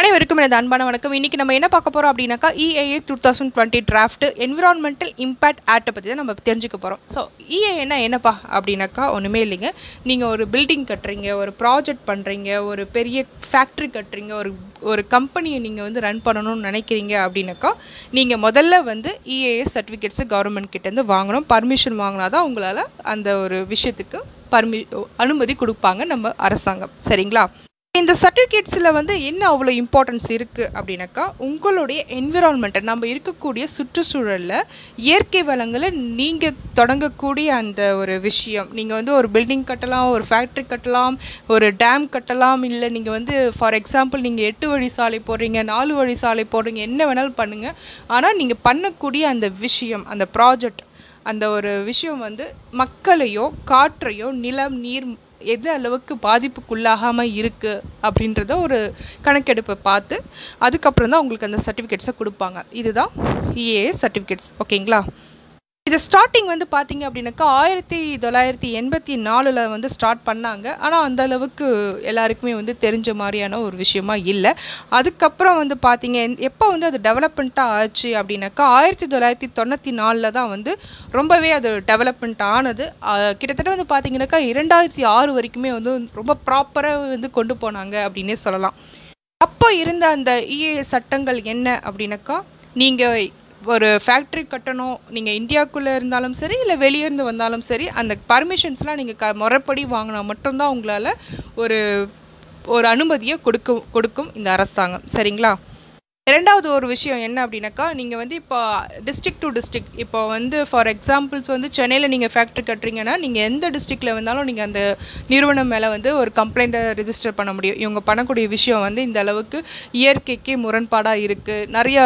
அனைவருக்கும் எனது அன்பான வணக்கம். இன்னைக்கு நம்ம என்ன பார்க்க போகிறோம் அப்படின்னாக்கா EIA two thousand twenty draft environmental impact ஆக்டை பற்றி தான் நம்ம தெரிஞ்சுக்க போகிறோம் ஸோ இஏஏன்னா என்னப்பா அப்படின்னாக்கா ஒன்றுமே இல்லைங்க. நீங்கள் ஒரு பில்டிங் கட்டுறீங்க ஒரு ப்ராஜெக்ட் பண்ணுறீங்க ஒரு பெரிய ஃபேக்ட்ரி கட்டுறீங்க ஒரு ஒரு கம்பெனியை நீங்கள் வந்து ரன் பண்ணணும்னு நினைக்கிறீங்க அப்படின்னாக்கா நீங்கள் முதல்ல வந்து இஏஏ சர்டிஃபிகேட்ஸு கவர்மெண்ட் கிட்டேருந்து வாங்கணும். பர்மிஷன் வாங்கினா தான் உங்களால் அந்த ஒரு விஷயத்துக்கு பர்மி அனுமதி கொடுப்பாங்க நம்ம அரசாங்கம். சரிங்களா? இந்த சர்டிஃபிகேட்ஸில் வந்து என்ன அவ்வளோ இம்பார்ட்டன்ஸ் இருக்குது அப்படின்னாக்கா உங்களுடைய என்விரான்மெண்ட்டை நம்ம இருக்கக்கூடிய சுற்றுச்சூழலில் இயற்கை வளங்களை நீங்கள் தொடங்கக்கூடிய அந்த ஒரு விஷயம். நீங்கள் வந்து ஒரு பில்டிங் கட்டலாம் ஒரு ஃபேக்ட்ரி கட்டலாம் ஒரு டேம் கட்டலாம் இல்லை நீங்கள் வந்து ஃபார் எக்ஸாம்பிள் நீங்கள் எட்டு வழி சாலை போடுறீங்க நாலு வழி சாலை போடுறீங்க என்ன வேணாலும் பண்ணுங்கள் ஆனால் நீங்கள் பண்ணக்கூடிய அந்த விஷயம் அந்த ப்ராஜெக்ட் அந்த ஒரு விஷயம் வந்து மக்களையோ காற்றையோ நிலம் நீர் எது அளவுக்கு பாதிப்புக்குள்ளாகாமல் இருக்குது அப்படின்றத ஒரு கணக்கெடுப்பை பார்த்து அதுக்கப்புறம் தான் உங்களுக்கு அந்த சர்டிஃபிகேட்ஸை கொடுப்பாங்க. இதுதான் இஏஏ சர்டிஃபிகேட்ஸ் ஓகேங்களா இது ஸ்டார்டிங் வந்து பார்த்தீங்க அப்படின்னாக்கா ஆயிரத்தி தொள்ளாயிரத்தி எண்பத்தி நாலில் வந்து ஸ்டார்ட் பண்ணாங்க. ஆனால் அந்த அளவுக்கு எல்லாருக்குமே வந்து தெரிஞ்ச மாதிரியான ஒரு விஷயமா இல்லை. அதுக்கப்புறம் வந்து பார்த்தீங்க எப்போ வந்து அது டெவலப்மெண்ட்டாக ஆச்சு அப்படின்னாக்கா ஆயிரத்தி தொள்ளாயிரத்தி தொண்ணூற்றி நாலில் தான் வந்து ரொம்பவே அது டெவலப்மெண்ட் ஆனது. கிட்டத்தட்ட வந்து பார்த்தீங்கன்னாக்கா இரண்டாயிரத்தி ஆறு வரைக்குமே வந்து ரொம்ப ப்ராப்பராக வந்து கொண்டு போனாங்க அப்படின்னே சொல்லலாம். அப்போ இருந்த அந்த இஏ சட்டங்கள் என்ன அப்படின்னாக்கா நீங்கள் ஒரு ஃபேக்ட்ரி கட்டணும் நீங்கள் இந்தியாவுக்குள்ளே இருந்தாலும் சரி இல்லை வெளியேருந்து வந்தாலும் சரி அந்த பர்மிஷன்ஸ்லாம் நீங்கள் க முறைப்படி வாங்கினா மட்டும்தான் உங்களால் ஒரு ஒரு அனுமதியை கொடுக்கும் கொடுக்கும் இந்த அரசாங்கம். சரிங்களா? ரெண்டாவது ஒரு விஷயம் என்ன அப்படின்னாக்கா நீங்கள் வந்து இப்போ டிஸ்ட்ரிக்ட் டு டிஸ்ட்ரிக்ட் இப்போ வந்து ஃபார் எக்ஸாம்பிள்ஸ் வந்து சென்னையில் நீங்கள் ஃபேக்ட்ரி கட்டுறீங்கன்னா நீங்கள் எந்த டிஸ்ட்ரிக்டில் வந்தாலும் நீங்கள் அந்த நிறுவனம் மேலே வந்து ஒரு கம்ப்ளைண்ட்டை ரிஜிஸ்டர் பண்ண முடியும். இவங்க பண்ணக்கூடிய விஷயம் வந்து இந்த அளவுக்கு இயற்கைக்கு முரண்பாடாக இருக்குது நிறைய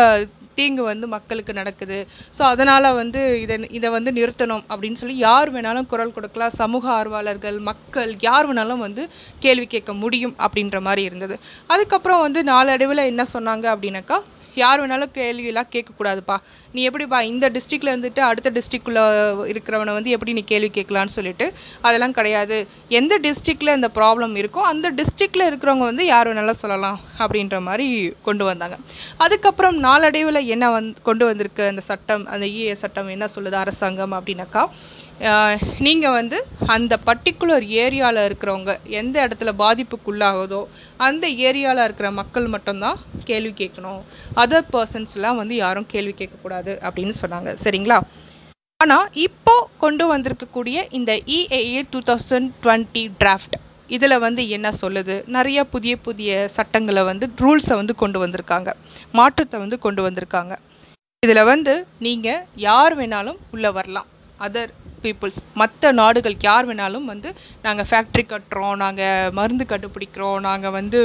தீங்கு வந்து மக்களுக்கு நடக்குது. ஸோ அதனால் வந்து இதை இதை வந்து நிறுத்தணும் அப்படின்னு சொல்லி யார் வேணாலும் குரல் கொடுக்கலாம். சமூக ஆர்வலர்கள் மக்கள் யார் வேணாலும் வந்து கேள்வி கேட்க முடியும் அப்படின்ற மாதிரி இருந்தது. அதுக்கப்புறம் வந்து நாளடைவில் என்ன சொன்னாங்க அப்படின்னாக்கா யார் வேணாலும் கேள்வியெல்லாம் கேட்கக்கூடாதுப்பா. நீ எப்படிப்பா இந்த டிஸ்ட்ரிக்டில் இருந்துட்டு அடுத்த டிஸ்ட்ரிக்குள்ளே இருக்கிறவனை வந்து எப்படி நீ கேள்வி கேட்கலான்னு சொல்லிட்டு அதெல்லாம் கிடையாது. எந்த டிஸ்ட்ரிக்டில் இந்த ப்ராப்ளம் இருக்கோ அந்த டிஸ்ட்ரிக்டில் இருக்கிறவங்க வந்து யார் வேணாலும் சொல்லலாம் அப்படின்ற மாதிரி கொண்டு வந்தாங்க. அதுக்கப்புறம் நாளடைவில் என்ன வந் கொண்டு வந்திருக்கு அந்த சட்டம் அந்த இஏ சட்டம் என்ன சொல்லுது அரசாங்கம் அப்படின்னாக்கா நீங்கள் வந்து அந்த பர்டிகுலர் ஏரியாவில் இருக்கிறவங்க எந்த இடத்துல பாதிப்புக்குள்ளாகுதோ அந்த ஏரியாவில் இருக்கிற மக்கள் மட்டும்தான் கேள்வி கேட்கணும். அதர் பர்சன்ஸ்லாம் வந்து யாரும் கேள்வி கேட்கக்கூடாது அப்படின்னு சொன்னாங்க. சரிங்களா? ஆனால் இப்போ கொண்டு வந்திருக்கக்கூடிய இந்த EIA two thousand twenty draft இதில் வந்து என்ன சொல்லுது? நிறைய புதிய புதிய சட்டங்களை வந்து ரூல்ஸை வந்து கொண்டு வந்திருக்காங்க. மாற்றத்தை வந்து கொண்டு வந்திருக்காங்க. இதில் வந்து நீங்கள் யார் வேணாலும் உள்ளே வரலாம். அதர் பீப்புள்ஸ் மற்ற நாடுகள் யார் வேணாலும் வந்து நாங்கள் ஃபேக்ட்ரி கட்டுறோம் நாங்கள் மருந்து கண்டுபிடிக்கிறோம் நாங்கள் வந்து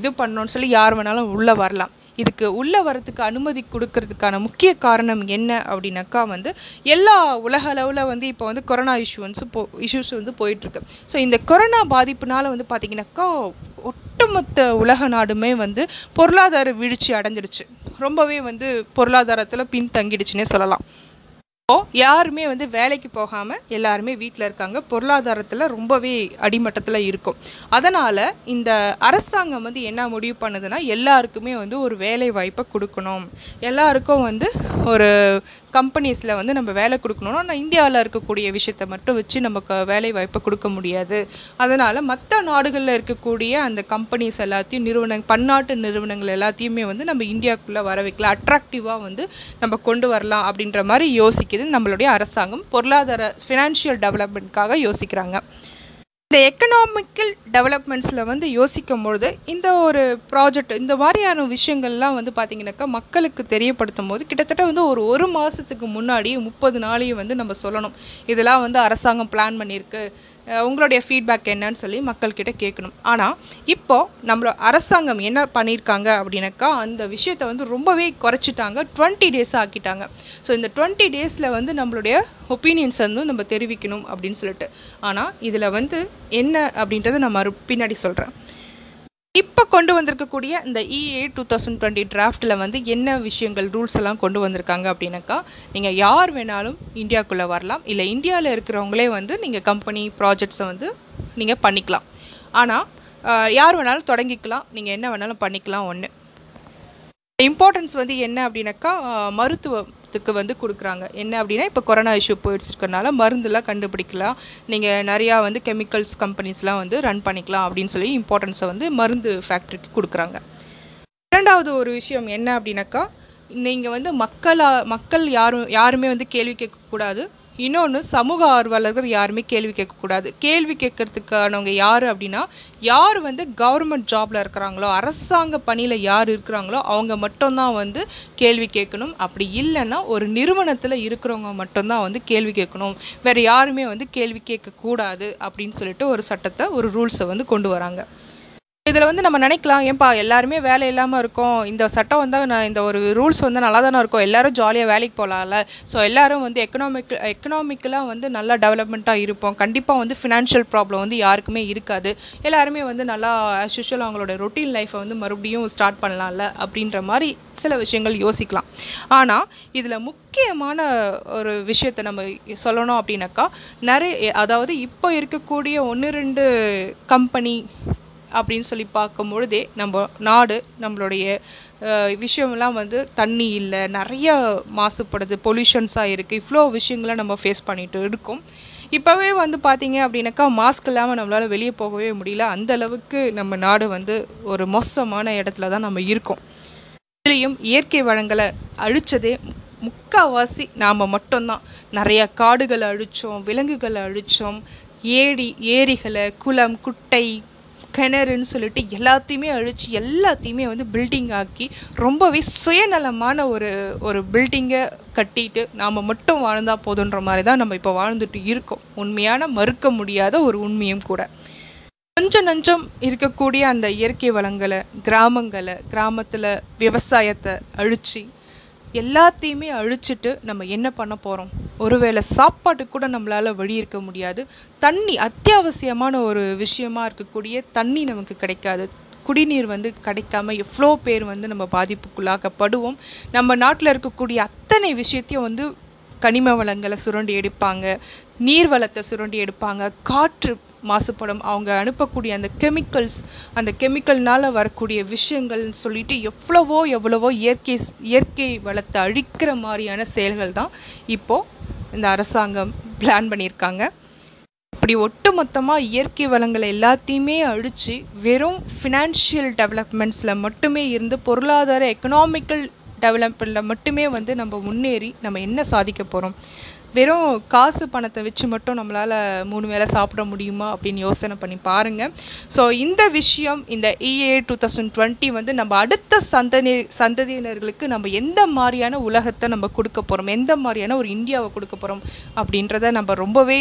இது பண்ணோன்னு சொல்லி யார் வேணாலும் உள்ளே வரலாம். இதுக்கு உள்ளே வரத்துக்கு அனுமதி கொடுக்கறதுக்கான முக்கிய காரணம் என்ன அப்படின்னாக்கா வந்து எல்லா உலக அளவில் வந்து இப்போ வந்து கொரோனா இஷ்யூன்ஸ் போ இஷ்யூஸ் வந்து போயிட்டுருக்கு. ஸோ இந்த கொரோனா பாதிப்புனால வந்து பார்த்தீங்கன்னாக்கா ஒட்டுமொத்த உலக நாடுமே வந்து பொருளாதார வீழ்ச்சி அடைஞ்சிடுச்சு. ரொம்பவே வந்து பொருளாதாரத்தில் பின்தங்கிடுச்சுன்னே சொல்லலாம். யாருமே வந்து வேலைக்கு போகாமல் எல்லாருமே வீட்டில் இருக்காங்க. பொருளாதாரத்தில் ரொம்பவே அடிமட்டத்தில் இருக்கும். அதனால் இந்த அரசாங்கம் வந்து என்ன முடிவு பண்ணுதுன்னா எல்லாருக்குமே வந்து ஒரு வேலை வாய்ப்பை கொடுக்கணும். எல்லாருக்கும் வந்து ஒரு கம்பெனிஸில் வந்து நம்ம வேலை கொடுக்கணும்னா நான் இந்தியாவில் இருக்கக்கூடிய விஷயத்த மட்டும் வச்சு நமக்கு வேலை வாய்ப்பை கொடுக்க முடியாது. அதனால் மற்ற நாடுகளில் இருக்கக்கூடிய அந்த கம்பெனிஸ் எல்லாத்தையும் நிறுவன பன்னாட்டு நிறுவனங்கள் எல்லாத்தையுமே வந்து நம்ம இந்தியாவுக்குள்ளே வர வைக்கலாம் அட்ராக்டிவாக வந்து நம்ம கொண்டு வரலாம் அப்படின்ற மாதிரி யோசிக்குது நம்மளுடைய அரசாங்கம் பொருளாதார ஃபினான்ஷியல் டெவலப்மெண்ட்காக யோசிக்கிறாங்க. இந்த எக்கனாமிக்கல் டெவலப்மெண்ட்ஸில் வந்து யோசிக்கும் பொழுது இந்த ஒரு ப்ராஜெக்ட் இந்த மாதிரியான விஷயங்கள்லாம் வந்து பார்த்தீங்கன்னாக்கா மக்களுக்கு தெரியப்படுத்தும் போது கிட்டத்தட்ட வந்து ஒரு ஒரு மாதத்துக்கு முன்னாடி முப்பது நாளையும் வந்து நம்ம சொல்லணும். இதெல்லாம் வந்து அரசாங்கம் பிளான் பண்ணியிருக்கு. உங்களுடைய ஃபீட்பேக் என்னன்னு சொல்லி மக்கள்கிட்ட கேட்கணும். ஆனால் இப்போ நம்மளோட அரசாங்கம் என்ன பண்ணியிருக்காங்க அப்படின்னாக்கா அந்த விஷயத்த வந்து ரொம்பவே குறைச்சிட்டாங்க. டுவெண்ட்டி டேஸ் ஆக்கிட்டாங்க. ஸோ இந்த டுவெண்ட்டி டேஸில் வந்து நம்மளுடைய ஒப்பீனியன்ஸ் வந்து நம்ம தெரிவிக்கணும் அப்படின்னு சொல்லிட்டு. ஆனால் இதில் வந்து என்ன அப்படின்றத நான் மறு பின்னாடி சொல்கிறேன் இப்போ கொண்டு வந்திருக்கக்கூடிய இந்த இஏ டூ தௌசண்ட் டுவெண்ட்டி டிராஃப்டில் வந்து என்ன விஷயங்கள் ரூல்ஸ் எல்லாம் கொண்டு வந்திருக்காங்க அப்படின்னாக்கா நீங்கள் யார் வேணாலும் இந்தியாவுக்குள்ளே வரலாம். இல்லை இந்தியாவில் இருக்கிறவங்களே வந்து நீங்கள் கம்பெனி ப்ராஜெக்ட்ஸை வந்து நீங்கள் பண்ணிக்கலாம். ஆனால் யார் வேணாலும் தொடங்கிக்கலாம். நீங்கள் என்ன வேணாலும் பண்ணிக்கலாம் ஒன்று இம்பார்ட்டன்ஸ் வந்து என்ன அப்படின்னாக்கா மருத்துவம் மருத்துவத்துக்கு வந்து கொடுக்குறாங்க. என்ன அப்படின்னா இப்போ கொரோனா இஷ்யூ போயிடுச்சு இருக்கறனால மருந்துலாம் கண்டுபிடிக்கலாம். நீங்கள் நிறையா வந்து கெமிக்கல்ஸ் கம்பெனிஸ்லாம் வந்து ரன் பண்ணிக்கலாம் அப்படின்னு சொல்லி இம்பார்ட்டன்ஸை வந்து மருந்து ஃபேக்ட்ரிக்கு கொடுக்குறாங்க. இரண்டாவது ஒரு விஷயம் என்ன அப்படின்னாக்கா நீங்கள் வந்து மக்களா மக்கள் யாரும் யாருமே வந்து கேள்வி கேட்கக்கூடாது. இன்னொன்று சமூக ஆர்வலர்கள் யாருமே கேள்வி கேட்கக்கூடாது. கேள்வி கேட்கறதுக்கானவங்க யார் அப்படின்னா யார் வந்து கவர்மெண்ட் ஜாப்ல இருக்கிறாங்களோ அரசாங்க பணியில் யார் இருக்கிறாங்களோ அவங்க மட்டும்தான் வந்து கேள்வி கேட்கணும். அப்படி இல்லைன்னா ஒரு நிறுவனத்தில் இருக்கிறவங்க மட்டும்தான் வந்து கேள்வி கேட்கணும். வேற யாருமே வந்து கேள்வி கேட்கக்கூடாது அப்படின்னு சொல்லிட்டு ஒரு சட்டத்தை ஒரு ரூல்ஸை வந்து கொண்டு வராங்க. இதில் வந்து நம்ம நினைக்கலாம் ஏன்பா எல்லாருமே வேலை இல்லாமல் இருக்கோம். இந்த சட்டம் வந்தால் நான் இந்த ஒரு ரூல்ஸ் வந்து நல்லா தானே இருக்கும். எல்லாரும் ஜாலியாக வேலைக்கு போகலாம்ல ஸோ எல்லாரும் வந்து எக்கனாமிக் எக்கனாமிக்கலாக வந்து நல்லா டெவலப்மெண்ட்டாக இருப்போம். கண்டிப்பாக வந்து ஃபினான்ஷியல் ப்ராப்ளம் வந்து யாருக்குமே இருக்காது. எல்லாருமே வந்து நல்லா ஆஸ் யூஷுவல் அவங்களோட ரொட்டீன் லைஃப்பை வந்து மறுபடியும் ஸ்டார்ட் பண்ணலாம்ல அப்படின்ற மாதிரி சில விஷயங்கள் யோசிக்கலாம். ஆனால் இதில் முக்கியமான ஒரு விஷயத்தை நம்ம சொல்லணும் அப்படின்னாக்கா நிறைய அதாவது இப்போ இருக்கக்கூடிய ஒன்று ரெண்டு கம்பெனி அப்படின்னு சொல்லி பார்க்கும் பொழுதே நம்ம நாடு நம்மளுடைய விஷயம்லாம் வந்து தண்ணி இல்லை நிறைய மாசுபடுது பொல்யூஷன்ஸாக இருக்குது இவ்வளோ விஷயங்களை நம்ம ஃபேஸ் பண்ணிட்டு இருக்கோம். இப்போவே வந்து பார்த்தீங்க அப்படின்னாக்கா மாஸ்க் இல்லாமல் நம்மளால் வெளியே போகவே முடியல. அந்த அளவுக்கு நம்ம நாடு வந்து ஒரு மோசமான இடத்துல தான் நம்ம இருக்கோம். இதுலேயும் இயற்கை வளங்களை அழிச்சதே முக்கால்வாசி நாம் மட்டும்தான். நிறைய காடுகளை அழித்தோம் விலங்குகளை அழித்தோம் ஏடி ஏரிகளை குளம் குட்டை கிணறுன்னு சொல்லிட்டு எல்லாத்தையுமே அழிச்சு எல்லாத்தையுமே வந்து பில்டிங் ஆக்கி ரொம்பவே சுயநலமான ஒரு ஒரு பில்டிங்கை கட்டிட்டு நாம் மட்டும் வாழ்ந்தா போதுன்ற மாதிரி தான் நம்ம இப்போ வாழ்ந்துட்டு இருக்கோம். உண்மையான மறுக்க முடியாத ஒரு உண்மையும் கூட. கொஞ்சம் நஞ்சம் இருக்கக்கூடிய அந்த இயற்கை வளங்களை கிராமங்களை கிராமத்தில் விவசாயத்தை அழிச்சு எல்லாத்தையுமே அழிச்சிட்டு நம்ம என்ன பண்ண போகிறோம் ஒருவேளை சாப்பாட்டுக்கு கூட நம்மளால் வழி இருக்க முடியாது. தண்ணி அத்தியாவசியமான ஒரு விஷயமா இருக்கக்கூடிய தண்ணி நமக்கு கிடைக்காது. குடிநீர் வந்து கிடைக்காம எவ்வளோ பேர் வந்து நம்ம பாதிப்புக்குள்ளாக்கப்படுவோம். நம்ம நாட்டில் இருக்கக்கூடிய அத்தனை விஷயத்தையும் வந்து கனிம வளங்களை சுரண்டி எடுப்பாங்க. நீர் வளத்தை சுரண்டி எடுப்பாங்க. காற்று மாசுபடும். அவங்க அனுப்பக்கூடிய அந்த கெமிக்கல்ஸ் அந்த கெமிக்கல்னால வரக்கூடிய விஷயங்கள்னு சொல்லிட்டு எவ்வளவோ எவ்வளவோ இயற்கை இயற்கை வளத்தை அழிக்கிற மாதிரியான செயல்கள் தான் இப்போது இந்த அரசாங்கம் பிளான் பண்ணியிருக்காங்க. இப்படி ஒட்டுமொத்தமாக இயற்கை வளங்களை எல்லாத்தையுமே அழித்து வெறும் ஃபினான்ஷியல் டெவலப்மெண்ட்ஸில் மட்டுமே இருந்து பொருளாதார எக்கனாமிக்கல் டெவலப்மெண்ட்டில் மட்டுமே வந்து நம்ம முன்னேறி நம்ம என்ன சாதிக்க போகிறோம் வெறும் காசு பணத்தை வச்சு மட்டும் நம்மளால் மூணு வேளை சாப்பிட முடியுமா அப்படின்னு யோசனை பண்ணி பாருங்கள் ஸோ இந்த விஷயம் இந்த இஏ டூ தௌசண்ட் டுவெண்ட்டி வந்து நம்ம அடுத்த சந்ததி சந்ததியினர்களுக்கு நம்ம எந்த மாதிரியான உலகத்தை நம்ம கொடுக்க போகிறோம் எந்த மாதிரியான ஒரு இந்தியாவை கொடுக்க போகிறோம் அப்படின்றத நம்ம ரொம்பவே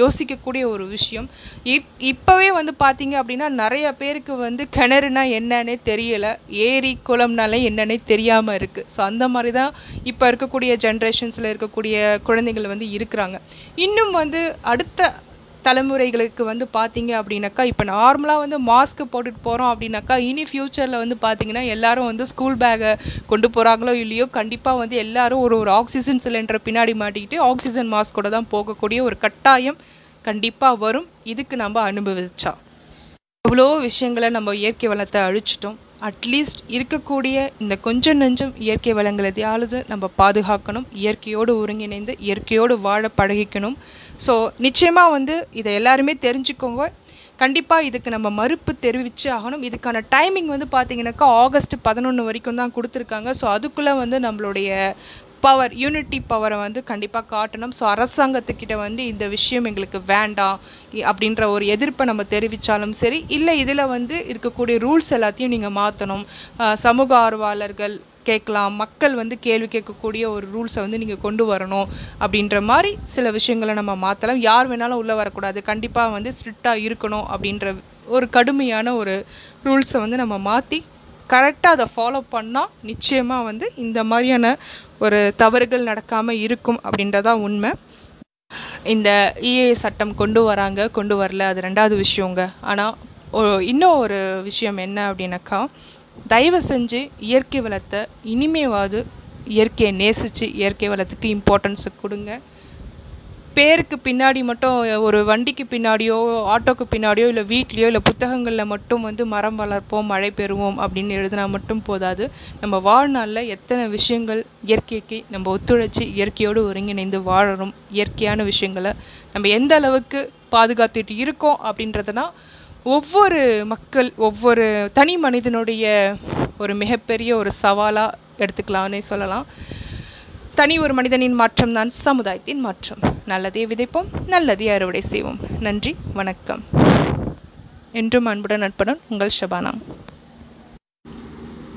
யோசிக்கக்கூடிய ஒரு விஷயம். இப் இப்போவே வந்து பார்த்தீங்க அப்படின்னா நிறைய பேருக்கு வந்து கிணறுனா என்னன்னே தெரியல. ஏரி குளம்னாலே என்னன்னே தெரியாமல் இருக்குது ஸோ அந்த மாதிரி தான் இப்போ இருக்கக்கூடிய ஜென்ரேஷன்ஸில் இருக்கக்கூடிய குழந்தைகள் வந்து இருக்கிறாங்க. இன்னும் வந்து அடுத்த தலைமுறைகளுக்கு வந்து பார்த்தீங்க அப்படின்னாக்கா இப்போ நார்மலாக வந்து மாஸ்க் போட்டுட்டு போகிறோம் அப்படின்னாக்கா இனி ஃப்யூச்சரில் வந்து பார்த்தீங்கன்னா எல்லாரும் வந்து ஸ்கூல் பேக்கை கொண்டு போகிறாங்களோ இல்லையோ கண்டிப்பாக வந்து எல்லாரும் ஒரு ஒரு ஆக்சிஜன் சிலிண்டரை பின்னாடி மாட்டிக்கிட்டு ஆக்சிஜன் மாஸ்கோட தான் போகக்கூடிய ஒரு கட்டாயம் கண்டிப்பாக வரும். இதுக்கு நம்ம அனுபவிச்சா. எவ்வளோ விஷயங்களை நம்ம இயற்கை வளத்தை அழிச்சிட்டோம். அட்லீஸ்ட் இருக்கக்கூடிய இந்த கொஞ்சம் நெஞ்சம் இயற்கை வளங்களை எதையாவது நம்ம பாதுகாக்கணும். இயற்கையோடு ஒருங்கிணைந்து இயற்கையோடு வாழ பழகிக்கணும். ஸோ நிச்சயமாக வந்து இதை எல்லாருமே தெரிஞ்சுக்கோங்க. கண்டிப்பாக இதுக்கு நம்ம மறுப்பு தெரிவித்து ஆகணும். இதுக்கான டைமிங் வந்து பார்த்தீங்கன்னாக்கா ஆகஸ்ட் பதினொன்று வரைக்கும் தான் கொடுத்துருக்காங்க. ஸோ அதுக்குள்ளே வந்து நம்மளுடைய பவர் யூனிட்டி பவரை வந்து கண்டிப்பாக காட்டணும். ஸோ அரசாங்கத்துக்கிட்ட வந்து இந்த விஷயம் எங்களுக்கு வேண்டாம் இ- அப்படின்ற ஒரு எதிர்ப்பை நம்ம தெரிவித்தாலும் சரி இல்லை இதில் வந்து இருக்கக்கூடிய ரூல்ஸ் எல்லாத்தையும் நீங்கள் மாற்றணும் சமூக ஆர்வலர்கள் கேட்கலாம் மக்கள் வந்து கேள்வி கேட்கக்கூடிய ஒரு ரூல்ஸை வந்து நீங்கள் கொண்டு வரணும் அப்படின்ற மாதிரி சில விஷயங்களை நம்ம மாற்றலாம் யார் வேணாலும் உள்ளே வரக்கூடாது. கண்டிப்பாக வந்து ஸ்ட்ரிக்டாக இருக்கணும் அப்படின்ற ஒரு கடுமையான ஒரு ரூல்ஸை வந்து நம்ம மாற்றி கரெக்டாக அதை ஃபாலோ பண்ணால் நிச்சயமாக வந்து இந்த மாதிரியான ஒரு தவறுகள் நடக்காமல் இருக்கும் அப்படின்றதா உண்மை. இந்த இஏ சட்டம் கொண்டு வராங்க கொண்டு வரல அது ரெண்டாவது விஷயங்க. ஆனால் இன்னும் ஒரு விஷயம் என்ன அப்படின்னாக்கா தயவு செஞ்சு இயற்கை வளத்தை இனிமேவாது இயற்கையை நேசித்து இயற்கை வளத்துக்கு இம்பார்ட்டன்ஸை கொடுங்க. பேருக்கு பின்னாடி மட்டும் ஒரு வண்டிக்கு பின்னாடியோ ஆட்டோக்கு பின்னாடியோ இல்லை வீட்லேயோ இல்லை புத்தகங்களில் மட்டும் வந்து மரம் வளர்ப்போம் மழை பெறுவோம் அப்படின்னு எழுதினா மட்டும் போதாது. நம்ம வாழ்நாளில் எத்தனை விஷயங்கள் இயற்கைக்கு நம்ம ஒத்துழைச்சி இயற்கையோடு ஒருங்கிணைந்து வாழறோம் இயற்கையான விஷயங்களை நம்ம எந்த அளவுக்கு பாதுகாத்துட்டு இருக்கோம் அப்படின்றதுனா ஒவ்வொரு மக்கள் ஒவ்வொரு தனி மனிதனுடைய ஒரு மிகப்பெரிய ஒரு சவாலாக எடுத்துக்கலாம்னே சொல்லலாம். தனி ஒரு மனிதனின் மாற்றம் தான் சமுதாயத்தின் மாற்றம். நல்லதே விதைப்போம் நல்லதே அறுவடை செய்வோம். நன்றி வணக்கம். என்றும் அன்புடன் நட்புடன் உங்கள் ஷபானா.